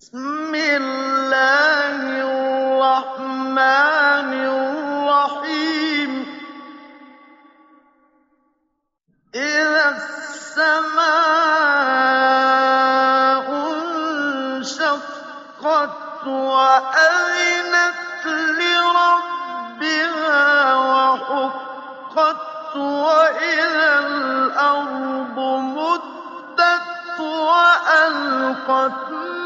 بِسْمِ اللَّهِ الرَّحْمَٰنِ الرَّحِيمِ. إِذَا السَّمَاءُ انشَقَّتْ وَأَذِنَتْ لِرَبِّهَا وَحُقَّتْ وَإِذَا الْأَرْضُ مُدَّتْ وَأَلْقَتْ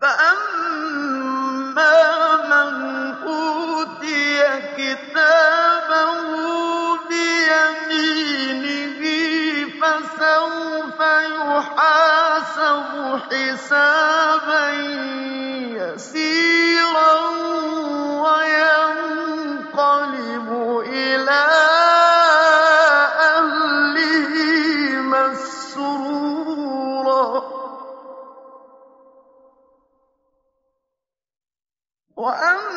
فَأَمَّا مَنْ أُوتِيَ كِتَابَهُ بِيَمِينِهِ فَسَوْفَ يُحَاسَبُ حِسَابًا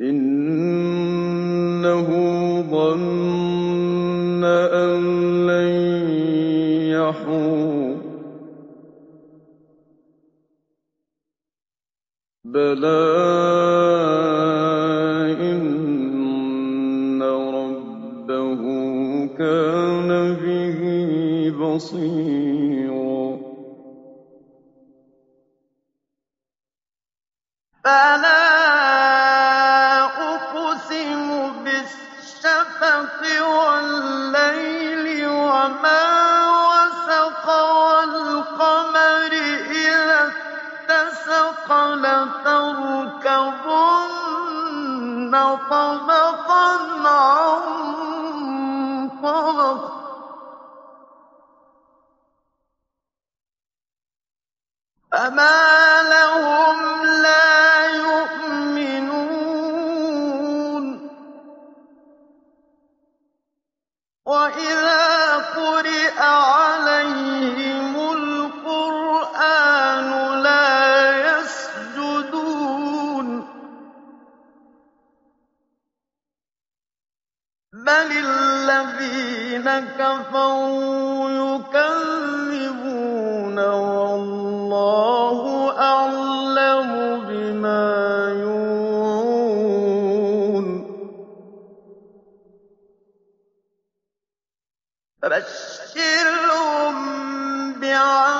إِنَّهُ ظَنَّ أَن لَّن يَحُورَ. بَلَىٰ إِنَّ رَبَّهُ كَانَ بِهِ بَصِيرًا. لَتَرْكَبُنَّ طَبَقًا عَن طَبَقٍ فَمَا لَهُمْ لَا يُؤْمِنُونَ وَإِذَا الَّذِينَ كَفَرُوا يُكَذِّبُونَ وَاللَّهُ أَعْلَمُ بِمَا يُوعُونَ. فَبَشِّرْهُم بِعَذَابٍ